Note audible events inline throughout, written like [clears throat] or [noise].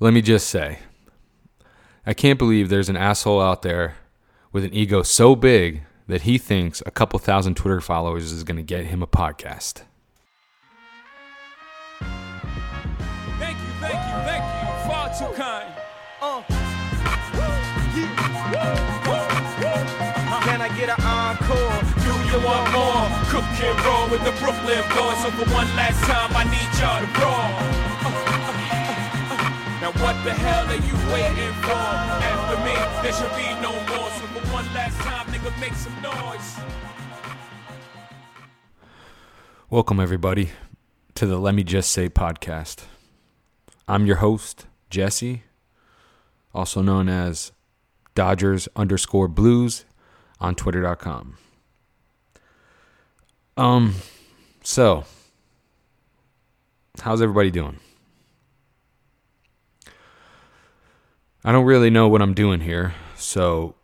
Let me just say, I can't believe there's an asshole out there with an ego so big that he thinks a couple thousand Twitter followers is going to get him a podcast. Thank you, thank you, thank you. Far too kind. Uh. Can I get an encore? Do you want more? Cook and roll with the Brooklyn boys. So for one last time, I need y'all to roll. What the hell are you waiting for? After me, there should be no more. So for one last time, nigga, make some noise. Welcome, everybody, to the Let Me Just Say podcast. I'm your host, Jesse, also known as Dodgers underscore blues on twitter.com. Um, so, how's everybody doing? I don't really know what I'm doing here, so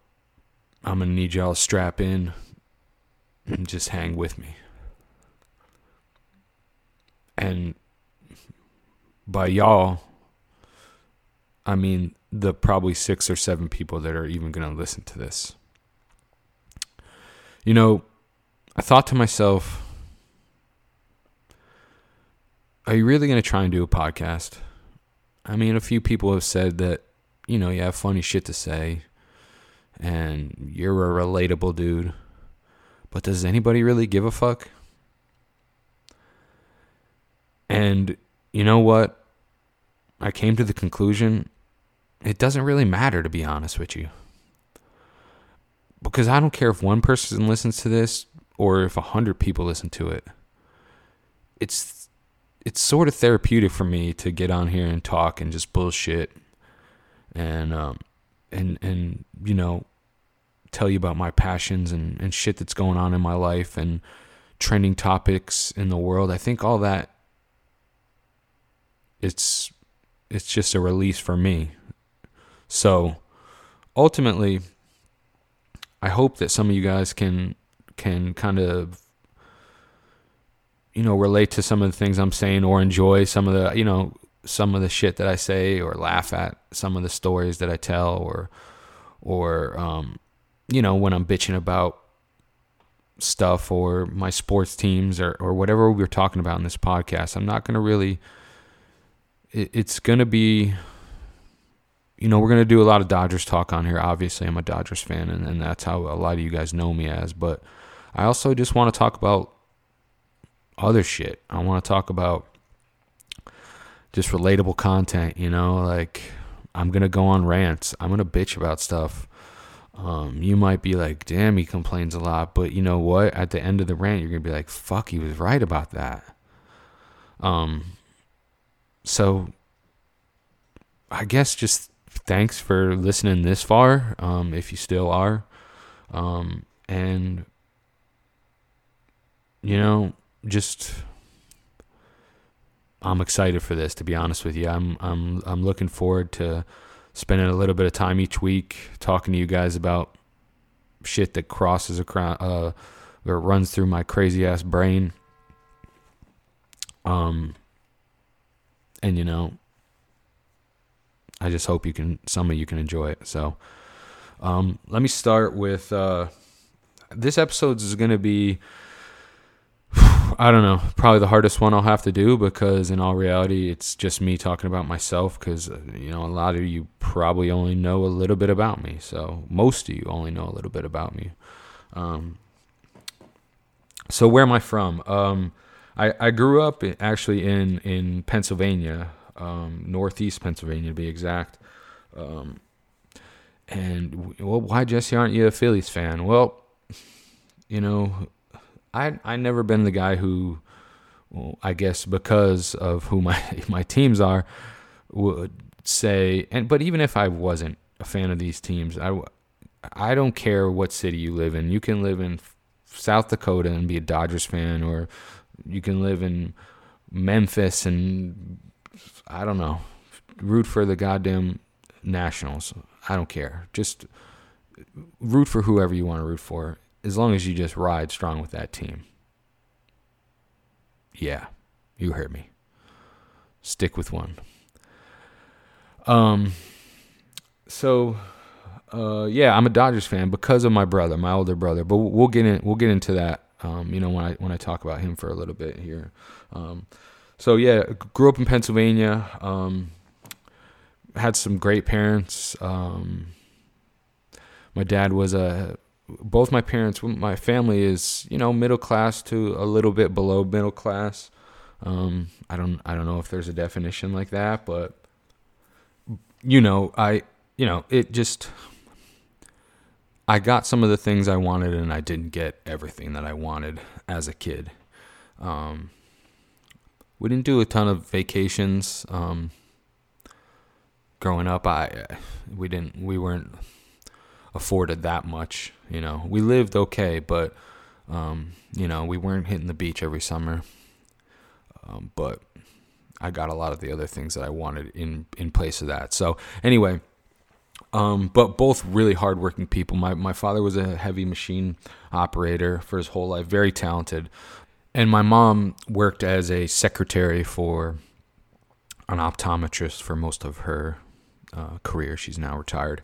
I'm gonna need y'all to strap in and just hang with me. And by y'all, I mean the probably six or seven people that are even going to listen to this. You know, I thought to myself, are you really going to try and do a podcast? I mean, a few people have said that, you know, you have funny shit to say and you're a relatable dude. But does anybody really give a fuck? And you know what? I came to the conclusion it doesn't really matter, to be honest with you. Because I don't care if one person listens to this or if a hundred people listen to it. It's it's sort of therapeutic for me to get on here and talk and just bullshit and um and and you know tell you about my passions and, and shit that's going on in my life and trending topics in the world. I think all that it's it's just a release for me. So ultimately I hope that some of you guys can can kind of you know relate to some of the things I'm saying or enjoy some of the you know some of the shit that I say or laugh at some of the stories that I tell or or um you know when I'm bitching about stuff or my sports teams or or whatever we're talking about in this podcast I'm not going to really it, it's going to be you know, we're going to do a lot of Dodgers talk on here. Obviously, I'm a Dodgers fan, and, and that's how a lot of you guys know me as. But I also just want to talk about other shit. I want to talk about just relatable content, you know, like I'm going to go on rants. I'm going to bitch about stuff. Um, you might be like, damn, he complains a lot. But you know what? At the end of the rant, you're going to be like, fuck, he was right about that. Um, so I guess just thanks for listening this far, um, if you still are. Um, and, you know, just. I'm excited for this. To be honest with you, I'm I'm I'm looking forward to spending a little bit of time each week talking to you guys about shit that crosses across uh, or runs through my crazy ass brain. Um, and you know, I just hope you can some of you can enjoy it. So, um, let me start with uh, this episode is going to be I don't know, probably the hardest one I'll have to do because in all reality, it's just me talking about myself because uh, you know a lot of you probably only know a little bit about me. So most of you only know a little bit about me. Um, so where am I from? Um, I, I grew up actually in in Pennsylvania, um, northeast Pennsylvania to be exact. Um, and well, why Jesse aren't you a Phillies fan? Well, you know, I I never been the guy who, well, I guess because of who my [laughs] my teams are, would say and but even if I wasn't a fan of these teams, I I don't care what city you live in. You can live in South Dakota and be a Dodgers fan, or you can live in Memphis and I don't know, root for the goddamn Nationals. I don't care. Just root for whoever you want to root for, as long as you just ride strong with that team. Yeah, you heard me. Stick with one. Um, so uh, yeah, I'm a Dodgers fan because of my brother, my older brother. But we'll get in. We'll get into that. Um, you know, when I when I talk about him for a little bit here. Um, so yeah, grew up in Pennsylvania. Um, had some great parents. Um, my dad was a. Both my parents, my family is you know middle class to a little bit below middle class. Um, I don't I don't know if there's a definition like that, but you know I you know it just I got some of the things I wanted and I didn't get everything that I wanted as a kid. Um, we didn't do a ton of vacations. Um, growing up, I we didn't we weren't afforded that much. You know, we lived okay, but um, you know, we weren't hitting the beach every summer. Um, but I got a lot of the other things that I wanted in in place of that. So anyway, um, but both really hardworking people. My my father was a heavy machine operator for his whole life, very talented, and my mom worked as a secretary for an optometrist for most of her uh, career. She's now retired.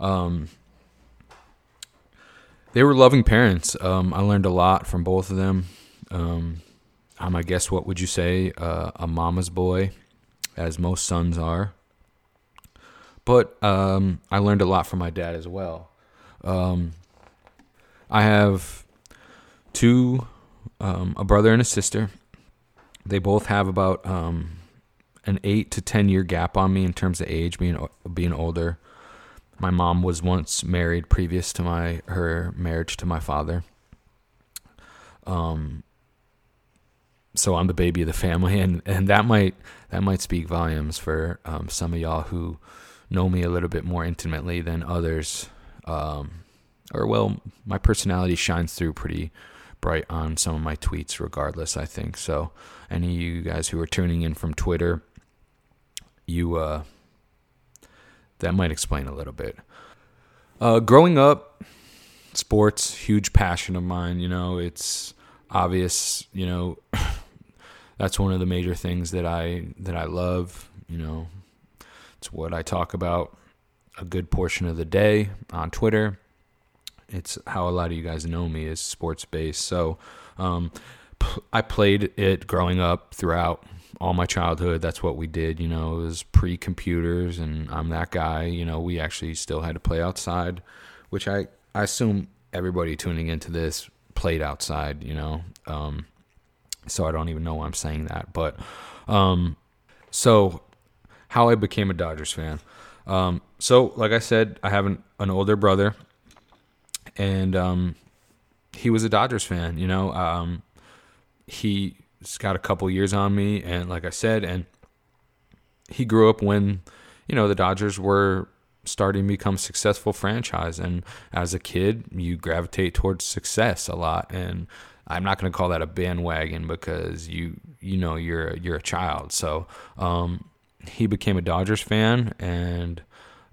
Um, they were loving parents. Um, I learned a lot from both of them. Um, I'm, I guess, what would you say, uh, a mama's boy, as most sons are. But um, I learned a lot from my dad as well. Um, I have two, um, a brother and a sister. They both have about um, an eight to ten year gap on me in terms of age, being being older. My mom was once married previous to my her marriage to my father. Um, so I'm the baby of the family, [laughs] and, and that might that might speak volumes for um, some of y'all who know me a little bit more intimately than others. Um, or well, my personality shines through pretty bright on some of my tweets, regardless. I think so. Any of you guys who are tuning in from Twitter, you uh, that might explain a little bit. Uh, growing up, sports huge passion of mine. You know, it's obvious. You know, [coughs] that's one of the major things that I that I love. You know, it's what I talk about a good portion of the day on Twitter. It's how a lot of you guys know me is sports based. So, um, I played it growing up throughout all my childhood. That's what we did. You know, it was pre computers, and I'm that guy. You know, we actually still had to play outside, which I, I assume everybody tuning into this played outside, you know. Um, so I don't even know why I'm saying that. But um, so how I became a Dodgers fan. Um, so, like I said, I have an, an older brother, and um, he was a Dodgers fan. You know, um, he's got a couple years on me, and like I said, and he grew up when you know the Dodgers were starting to become successful franchise, and as a kid, you gravitate towards success a lot, and I'm not going to call that a bandwagon because you you know you're you're a child. So um, he became a Dodgers fan, and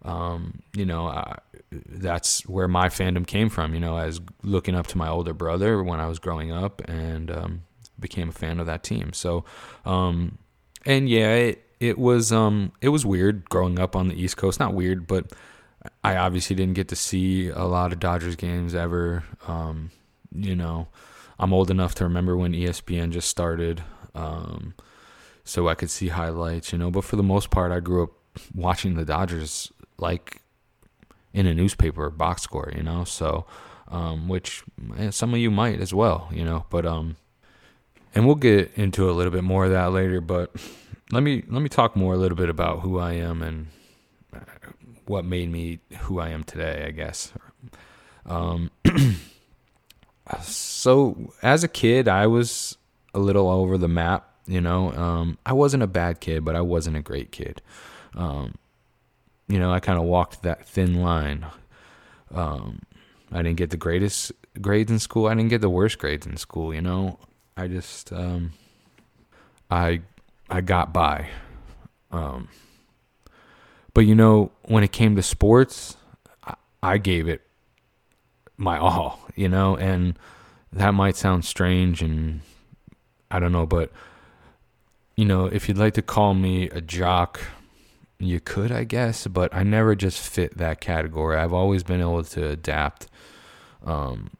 um, you know I, that's where my fandom came from. You know, as looking up to my older brother when I was growing up, and um, became a fan of that team. So, um, and yeah, it, it was um, it was weird growing up on the East Coast. Not weird, but I obviously didn't get to see a lot of Dodgers games ever. Um, you know, I'm old enough to remember when ESPN just started. Um, so I could see highlights, you know. But for the most part, I grew up watching the Dodgers like in a newspaper box score, you know. So, um, which eh, some of you might as well, you know. But um, and we'll get into a little bit more of that later. But let me let me talk more a little bit about who I am and uh, what made me who I am today. I guess. Um, [clears throat] so as a kid, I was a little over the map you know, um, I wasn't a bad kid, but I wasn't a great kid. Um, you know, I kind of walked that thin line. Um, I didn't get the greatest grades in school. I didn't get the worst grades in school. You know, I just um, I I got by. Um, but you know, when it came to sports, I, I gave it my all. You know, and that might sound strange and I don't know, but you know, if you'd like to call me a jock, you could, I guess, but I never just fit that category. I've always been able to adapt um,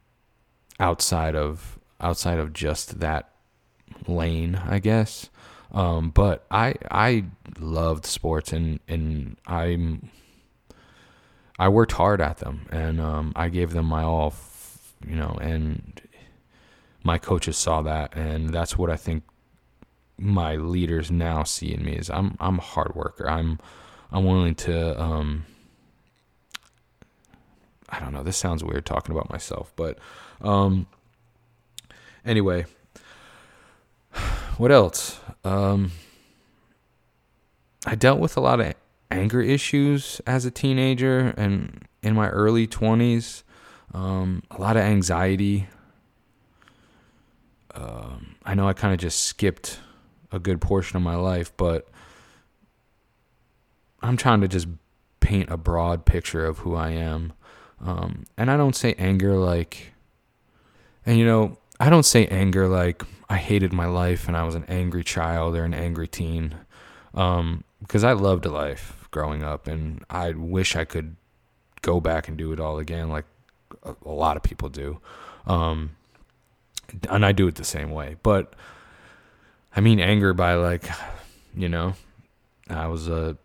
outside of outside of just that lane, I guess. Um, but I I loved sports and and I'm I worked hard at them and um, I gave them my all, f- you know, and my coaches saw that and that's what I think my leaders now see in me is I'm I'm a hard worker. I'm I'm willing to um I don't know, this sounds weird talking about myself, but um anyway, [sighs] what else? Um I dealt with a lot of anger issues as a teenager and in my early 20s. Um, a lot of anxiety. Um, I know I kind of just skipped a good portion of my life, but I'm trying to just paint a broad picture of who I am. Um, and I don't say anger like, and you know, I don't say anger like I hated my life and I was an angry child or an angry teen. Um, because I loved life growing up and I wish I could go back and do it all again like a, a lot of people do. Um, and I do it the same way. But I mean anger by like, you know, I was a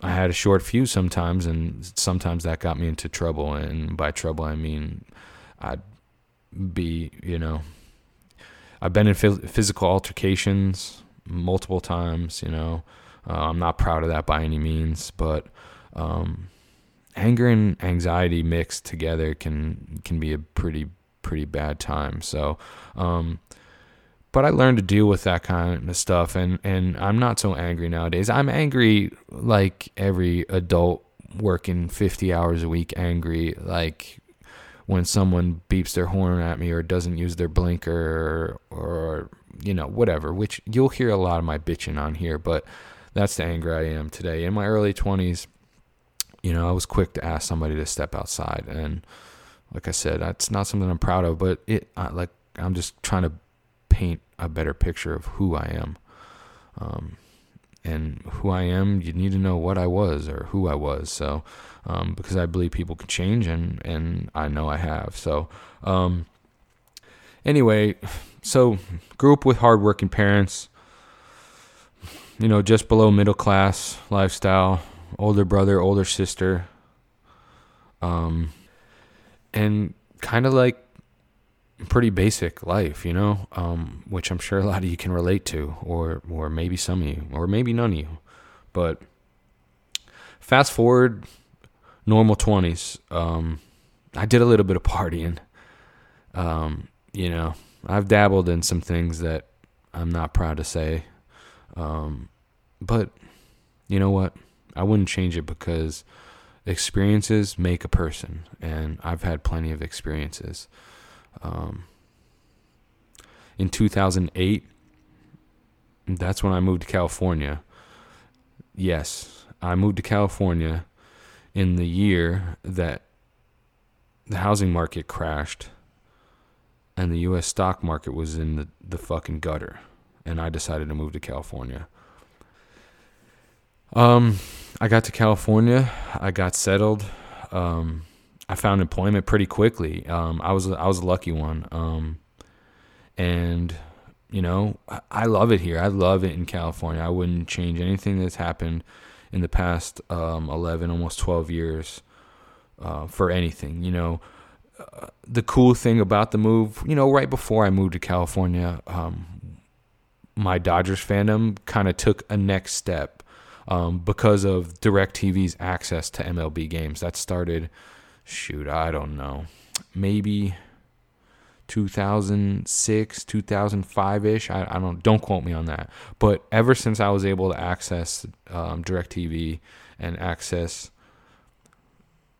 I had a short fuse sometimes, and sometimes that got me into trouble. And by trouble, I mean I'd be, you know, I've been in phys- physical altercations multiple times. You know, uh, I'm not proud of that by any means, but um, anger and anxiety mixed together can can be a pretty pretty bad time. So, um, but I learned to deal with that kind of stuff, and and I'm not so angry nowadays. I'm angry like every adult working 50 hours a week, angry like when someone beeps their horn at me or doesn't use their blinker or, or you know whatever. Which you'll hear a lot of my bitching on here, but that's the anger I am today. In my early 20s, you know, I was quick to ask somebody to step outside, and like I said, that's not something I'm proud of, but it I, like I'm just trying to paint a better picture of who I am. Um, and who I am, you need to know what I was or who I was. So, um, because I believe people can change, and and I know I have. So, um, anyway, so grew up with hardworking parents. You know, just below middle class lifestyle. Older brother, older sister. Um, and kind of like pretty basic life, you know, um, which I'm sure a lot of you can relate to, or or maybe some of you, or maybe none of you. But fast forward, normal twenties. Um, I did a little bit of partying. Um, you know, I've dabbled in some things that I'm not proud to say, um, but you know what? I wouldn't change it because experiences make a person, and I've had plenty of experiences. Um, in 2008, that's when I moved to California. Yes, I moved to California in the year that the housing market crashed and the US stock market was in the, the fucking gutter. And I decided to move to California. Um, I got to California. I got settled. Um, I found employment pretty quickly. Um, I was I was a lucky one. Um, and you know, I, I love it here. I love it in California. I wouldn't change anything that's happened in the past um, 11, almost 12 years uh, for anything. You know, uh, the cool thing about the move, you know, right before I moved to California, um, my Dodgers fandom kind of took a next step um, because of DirecTV's access to MLB games. That started, shoot, I don't know, maybe 2006, 2005 ish. I, I don't don't quote me on that. But ever since I was able to access um, DirecTV and access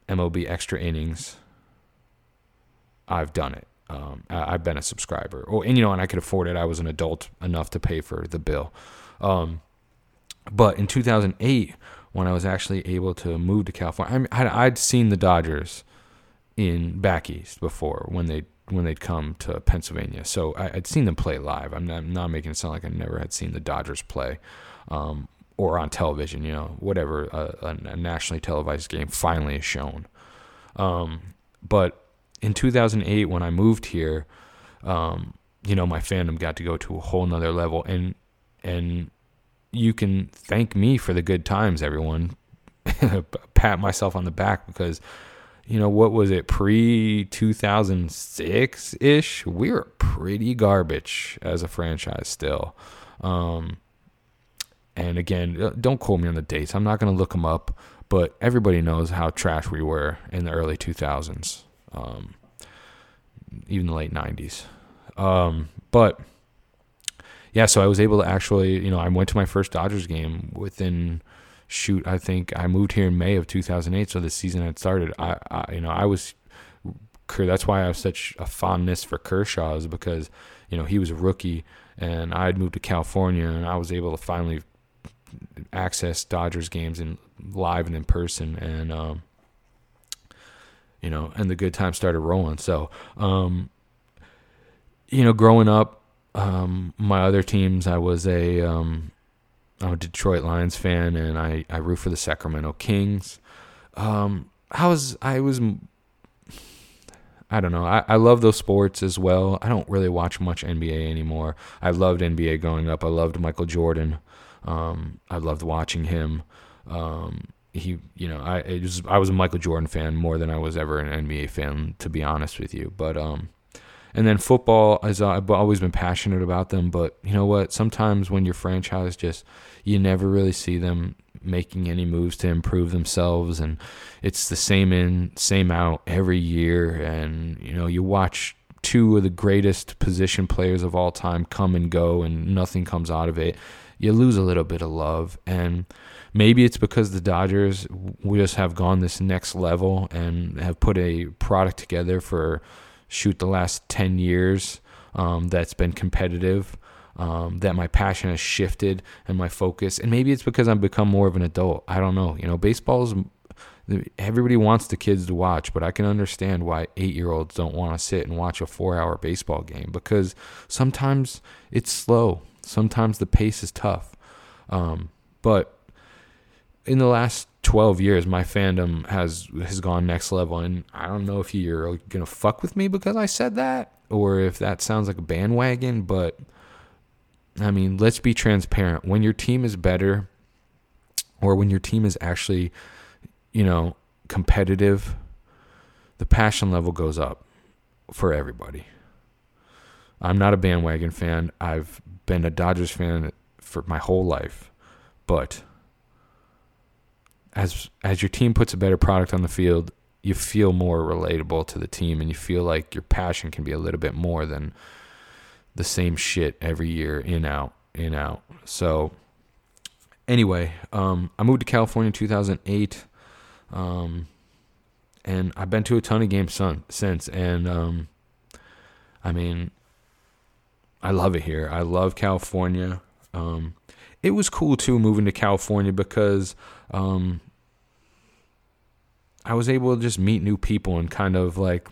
MLB extra innings, I've done it. Um, I, have been a subscriber, or and you know, and I could afford it. I was an adult enough to pay for the bill. Um, but in 2008, when I was actually able to move to California, I I'd seen the Dodgers in back east before when they when they'd come to Pennsylvania. So I, would seen them play live. I'm not, I'm not, making it sound like I never had seen the Dodgers play. Um, or on television, you know, whatever a, a nationally televised game finally is shown. Um, but in 2008, when I moved here, um, you know, my fandom got to go to a whole nother level, and and you can thank me for the good times, everyone. [laughs] Pat myself on the back because, you know, what was it pre 2006 ish? We were pretty garbage as a franchise still. Um, and again, uh, don't quote me on the dates. I'm not going to look them up, but everybody knows how trash we were in the early 2000s, um, even the late 90s. Um, but yeah, so I was able to actually, you know, I went to my first Dodgers game within shoot. I think I moved here in May of 2008, so the season had started. I, I you know, I was. That's why I have such a fondness for Kershaw, is because you know he was a rookie, and I had moved to California, and I was able to finally access Dodgers games in live and in person, and um, you know, and the good times started rolling. So, um, you know, growing up, um, my other teams, I was a um, I'm a Detroit Lions fan, and I I root for the Sacramento Kings. Um, I was I was I don't know. I, I love those sports as well. I don't really watch much NBA anymore. I loved NBA growing up. I loved Michael Jordan. Um, I loved watching him. Um, he, you know, I was I was a Michael Jordan fan more than I was ever an NBA fan, to be honest with you. But um, and then football, as I've always been passionate about them. But you know what? Sometimes when your franchise just you never really see them making any moves to improve themselves, and it's the same in, same out every year. And you know, you watch two of the greatest position players of all time come and go, and nothing comes out of it you lose a little bit of love. And maybe it's because the Dodgers we just have gone this next level and have put a product together for shoot the last 10 years um, that's been competitive. Um, that my passion has shifted and my focus, and maybe it's because I've become more of an adult. I don't know. You know, baseball's everybody wants the kids to watch, but I can understand why eight year olds don't want to sit and watch a four hour baseball game because sometimes it's slow. Sometimes the pace is tough. Um, but in the last 12 years, my fandom has has gone next level, and I don't know if you're gonna fuck with me because I said that, or if that sounds like a bandwagon. But I mean, let's be transparent. When your team is better, or when your team is actually, you know, competitive, the passion level goes up for everybody. I'm not a bandwagon fan. I've been a Dodgers fan for my whole life, but as as your team puts a better product on the field, you feel more relatable to the team, and you feel like your passion can be a little bit more than the same shit every year, in out, in out. So anyway, um, I moved to California in 2008, um, and I've been to a ton of games son, since, and um, I mean, I love it here. I love California. Um, it was cool too moving to California because um, I was able to just meet new people and kind of like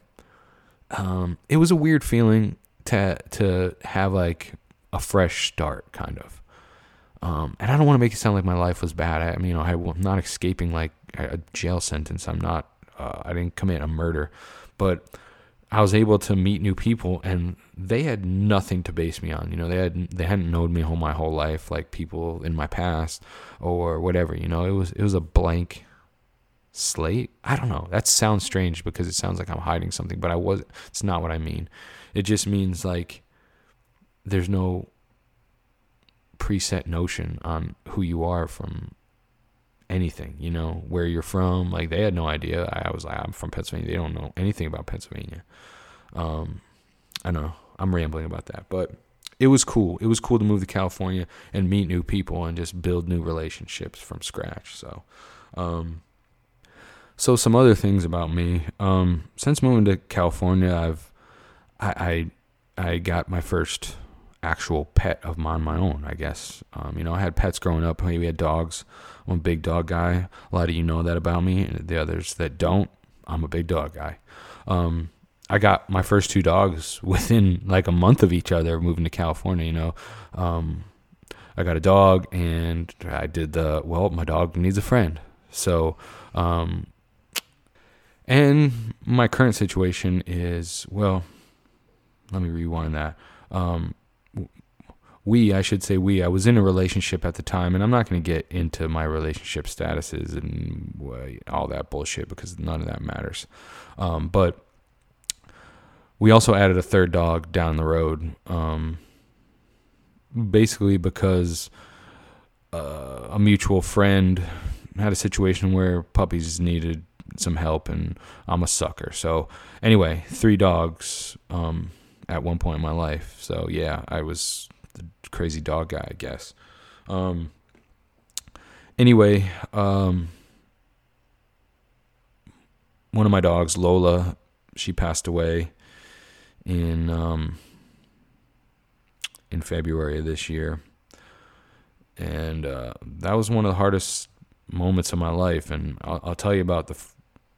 um, it was a weird feeling to to have like a fresh start, kind of. Um, and I don't want to make it sound like my life was bad. I, I mean, you know, I, am not escaping like a jail sentence. I'm not. Uh, I didn't commit a murder, but I was able to meet new people and they had nothing to base me on. You know, they had they hadn't known me whole my whole life like people in my past or whatever, you know. It was it was a blank slate. I don't know. That sounds strange because it sounds like I'm hiding something, but I was it's not what I mean. It just means like there's no preset notion on who you are from anything, you know, where you're from. Like they had no idea. I was like, I'm from Pennsylvania. They don't know anything about Pennsylvania. Um, I know I'm rambling about that, but it was cool. It was cool to move to California and meet new people and just build new relationships from scratch. So, um, so some other things about me. Um, since moving to California, I've I, I I got my first actual pet of mine, my own, I guess. Um, you know, I had pets growing up. We had dogs. I'm a big dog guy. A lot of you know that about me. And the others that don't, I'm a big dog guy. Um, I got my first two dogs [laughs] within like a month of each other moving to California. You know, um, I got a dog, and I did the well. My dog needs a friend, so um, and my current situation is well. Let me rewind that. Um, we, I should say we. I was in a relationship at the time, and I'm not going to get into my relationship statuses and all that bullshit because none of that matters. Um, but we also added a third dog down the road. Um, basically because uh, a mutual friend had a situation where puppies needed some help, and I'm a sucker. So anyway, three dogs um, at one point in my life. So yeah, I was the crazy dog guy, I guess. Um, anyway, um, one of my dogs, Lola, she passed away in um, in February of this year, and uh, that was one of the hardest moments of my life. And I'll, I'll tell you about the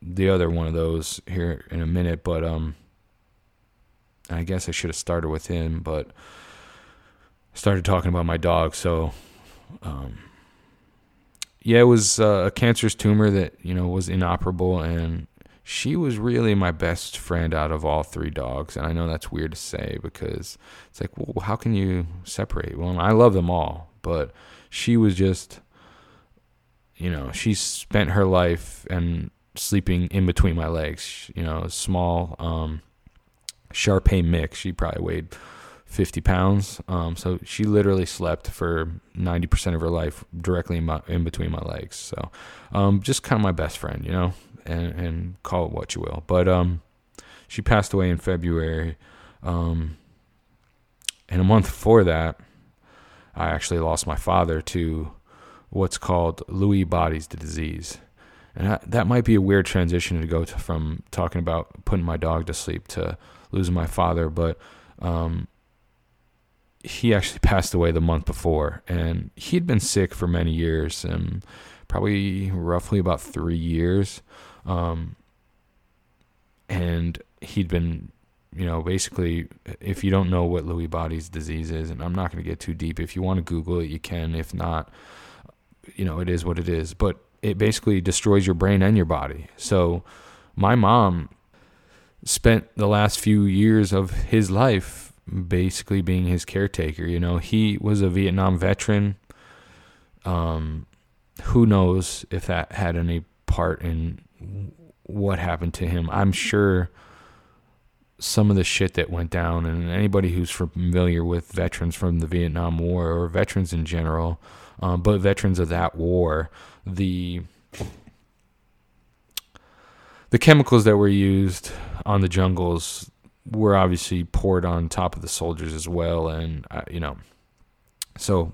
the other one of those here in a minute. But um, I guess I should have started with him, but started talking about my dog. So, um, yeah, it was uh, a cancerous tumor that you know was inoperable, and she was really my best friend out of all three dogs. And I know that's weird to say because it's like, well, how can you separate? Well, I love them all, but she was just, you know, she spent her life and sleeping in between my legs. You know, small um, Shar-Pei mix. She probably weighed 50 pounds. Um, so she literally slept for 90% of her life directly in, my, in between my legs. So um, just kind of my best friend, you know and and call it what you will. But um, she passed away in February. Um, and a month before that, I actually lost my father to what's called Lewy bodies disease. And I, that might be a weird transition to go to, from talking about putting my dog to sleep to losing my father, but um, he actually passed away the month before, and he'd been sick for many years, and probably roughly about three years. Um, and he'd been, you know, basically, if you don't know what Lewy body's disease is, and I'm not going to get too deep. If you want to Google it, you can. If not, you know, it is what it is. But it basically destroys your brain and your body. So my mom spent the last few years of his life basically being his caretaker. You know, he was a Vietnam veteran. Um, who knows if that had any part in what happened to him. I'm sure some of the shit that went down, and anybody who's familiar with veterans from the Vietnam War or veterans in general, um, but veterans of that war, the the chemicals that were used on the jungles were obviously poured on top of the soldiers as well, and uh, you know, so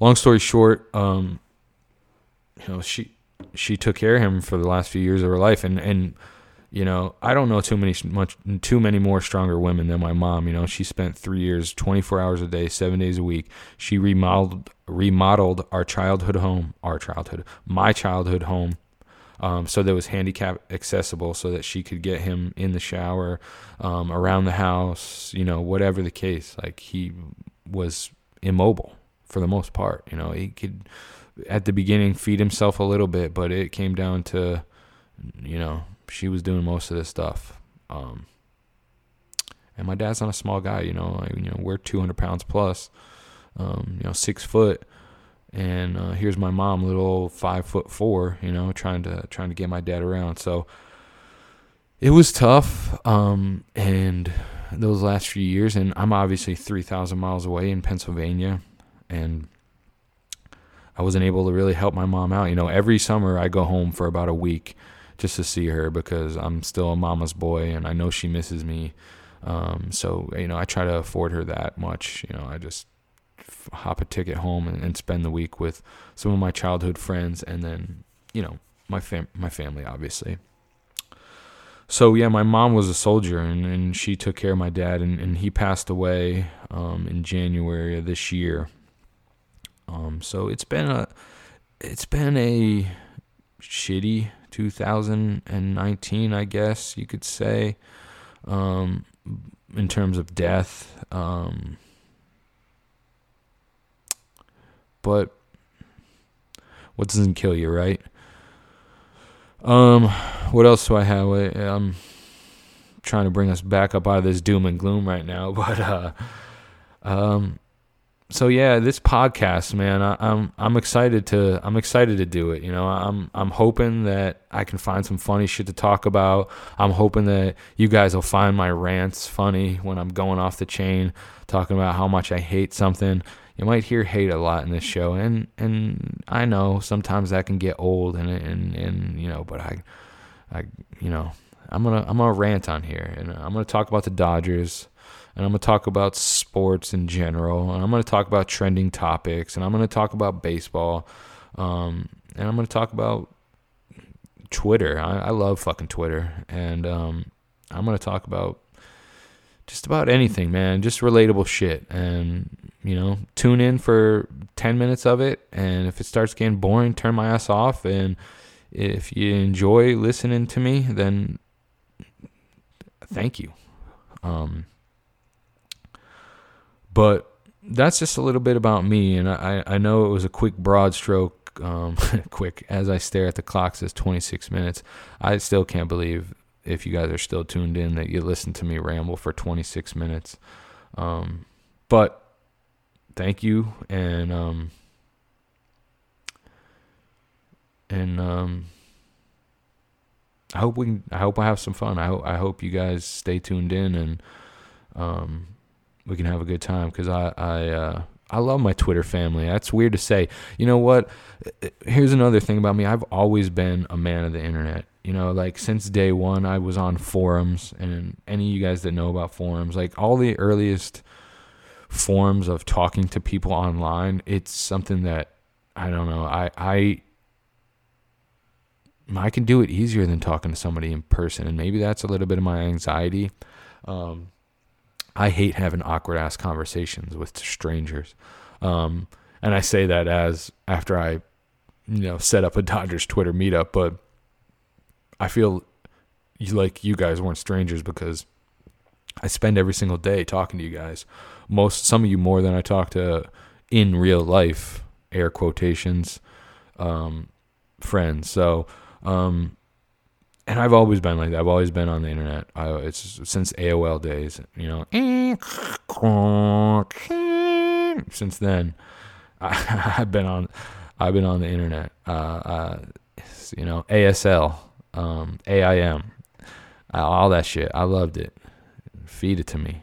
long story short, um, you know, she she took care of him for the last few years of her life and and you know i don't know too many much too many more stronger women than my mom you know. She spent three years 24 hours a day seven days a week. She remodeled remodeled our childhood home our childhood my childhood home um, so that was handicap accessible so that she could get him in the shower um, around the house you know whatever the case like he was immobile for the most part you know he could at the beginning feed himself a little bit, but it came down to, you know, she was doing most of this stuff. Um, and my dad's not a small guy, you know, like, you know, we're 200 pounds plus, um, you know, six foot. And uh, here's my mom, little five foot four, you know, trying to trying to get my dad around. So it was tough. Um, and those last few years, and I'm obviously 3,000 miles away in Pennsylvania, and I wasn't able to really help my mom out. You know, every summer I go home for about a week just to see her because I'm still a mama's boy and I know she misses me. Um, so you know, I try to afford her that much. You know, I just hop a ticket home and, and, spend the week with some of my childhood friends, and then you know my fam- my family, obviously. So yeah, my mom was a soldier, and, and she took care of my dad, and, and he passed away um, in January of this year. Um, so it's been a it's been a shitty 2019, I guess you could say, um, in terms of death. Um, but what doesn't kill you, right? Um, what else do I have? I'm trying to bring us back up out of this doom and gloom right now, [laughs] but uh, um, so yeah, this podcast, man, I, I'm I'm excited to I'm excited to do it. You know, I'm I'm hoping that I can find some funny shit to talk about. I'm hoping that you guys will find my rants funny when I'm going off the chain, talking about how much I hate something. You might hear hate a lot in this show, and and I know sometimes that can get old, and and and you know, but I, I you know, I'm gonna I'm gonna rant on here, and I'm gonna talk about the Dodgers and I'm going to talk about sports in general, and I'm going to talk about trending topics, and I'm going to talk about baseball, um, and I'm going to talk about Twitter. I, I love fucking Twitter, and um, I'm going to talk about just about anything, man. Just relatable shit, and you know, tune in for 10 minutes of it, and if it starts getting boring, turn my ass off, and if you enjoy listening to me, then thank you. Um, but that's just a little bit about me, and I, I know it was a quick, broad stroke, um, [laughs] quick, as I stare at the clock, says 26 minutes. I still can't believe, if you guys are still tuned in, that you listened to me ramble for 26 minutes. Um, but thank you, and, um, and, um, I hope we can, I hope I have some fun. I hope, I hope you guys stay tuned in and, um, we can have a good time because I I uh, I love my Twitter family. That's weird to say. You know what? Here's another thing about me. I've always been a man of the internet. You know, like since day one, I was on forums, and any of you guys that know about forums, like all the earliest forms of talking to people online, it's something that I don't know. I I I can do it easier than talking to somebody in person, and maybe that's a little bit of my anxiety. Um, I hate having awkward ass conversations with strangers. Um, and I say that as after I, you know, set up a Dodgers Twitter meetup, but I feel like you guys weren't strangers because I spend every single day talking to you guys. Most, some of you more than I talk to in real life, air quotations, um, friends. So, um, and I've always been like that. I've always been on the internet. I, it's since AOL days, you know. Since then, [laughs] I, have been on. I've been on the internet. Uh, uh, you know, ASL, um, AIM, uh, all that shit. I loved it. Feed it to me.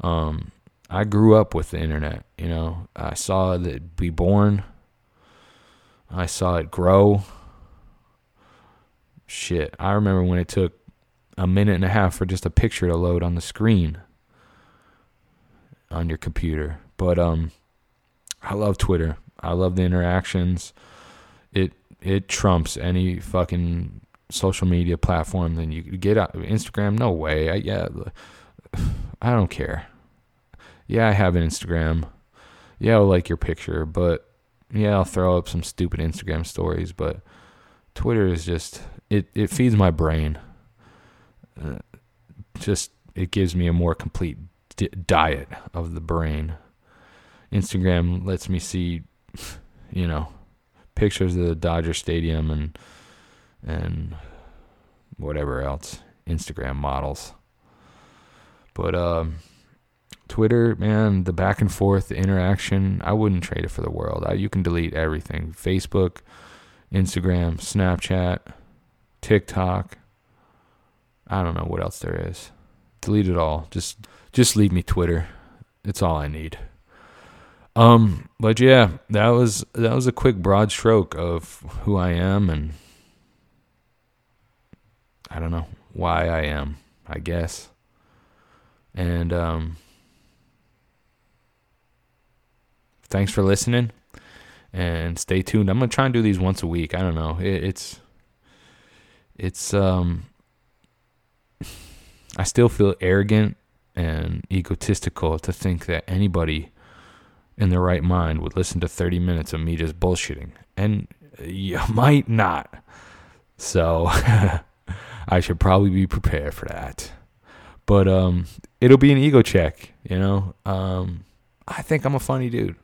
Um, I grew up with the internet. You know, I saw it be born. I saw it grow shit. I remember when it took a minute and a half for just a picture to load on the screen on your computer. But um I love Twitter. I love the interactions. It it trumps any fucking social media platform Then you get out Instagram. No way. I, yeah, [sighs] I don't care. Yeah, I have an Instagram. Yeah, I'll like your picture, but yeah, I'll throw up some stupid Instagram stories. But Twitter is just it it feeds my brain. Uh, just it gives me a more complete di- diet of the brain. Instagram lets me see, [sighs] you know, pictures of the Dodger Stadium and and whatever else. Instagram models. But um, Twitter, man, the back and forth, the interaction, I wouldn't trade it for the world. I, you can delete everything. Facebook, Instagram, Snapchat, TikTok. I don't know what else there is. Delete it all. Just just leave me Twitter. It's all I need. Um, but yeah, that was that was a quick broad stroke of who I am and I don't know why I am, I guess. And um thanks for listening and stay tuned. I'm gonna try and do these once a week. I don't know. It, it's it's um I still feel arrogant and egotistical to think that anybody in their right mind would listen to 30 minutes of me just bullshitting. And you [laughs] might not. So [laughs] I should probably be prepared for that. But um it'll be an ego check, you know. Um I think I'm a funny dude.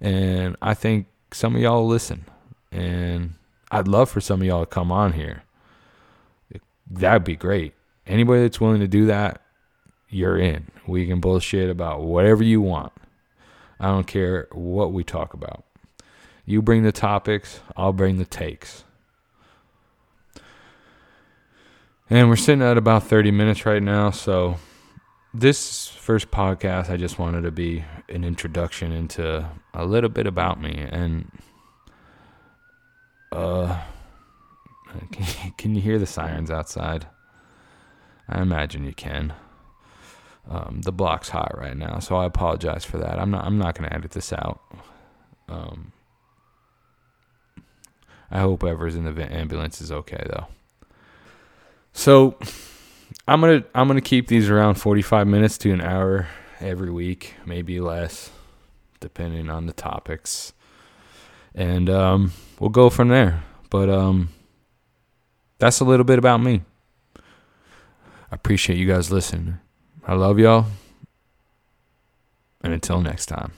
And I think some of y'all listen. And I'd love for some of y'all to come on here. That'd be great. Anybody that's willing to do that, you're in. We can bullshit about whatever you want. I don't care what we talk about. You bring the topics, I'll bring the takes. And we're sitting at about 30 minutes right now, so this first podcast I just wanted to be an introduction into a little bit about me and uh [laughs] can you, hear the sirens outside? I imagine you can. Um, the block's hot right now, so I apologize for that. I'm not. I'm not going to edit this out. Um, I hope whoever's in the ambulance is okay though. So I'm gonna I'm gonna keep these around 45 minutes to an hour every week, maybe less, depending on the topics, and um, we'll go from there. But um, that's a little bit about me. I appreciate you guys listening. I love y'all. And until next time.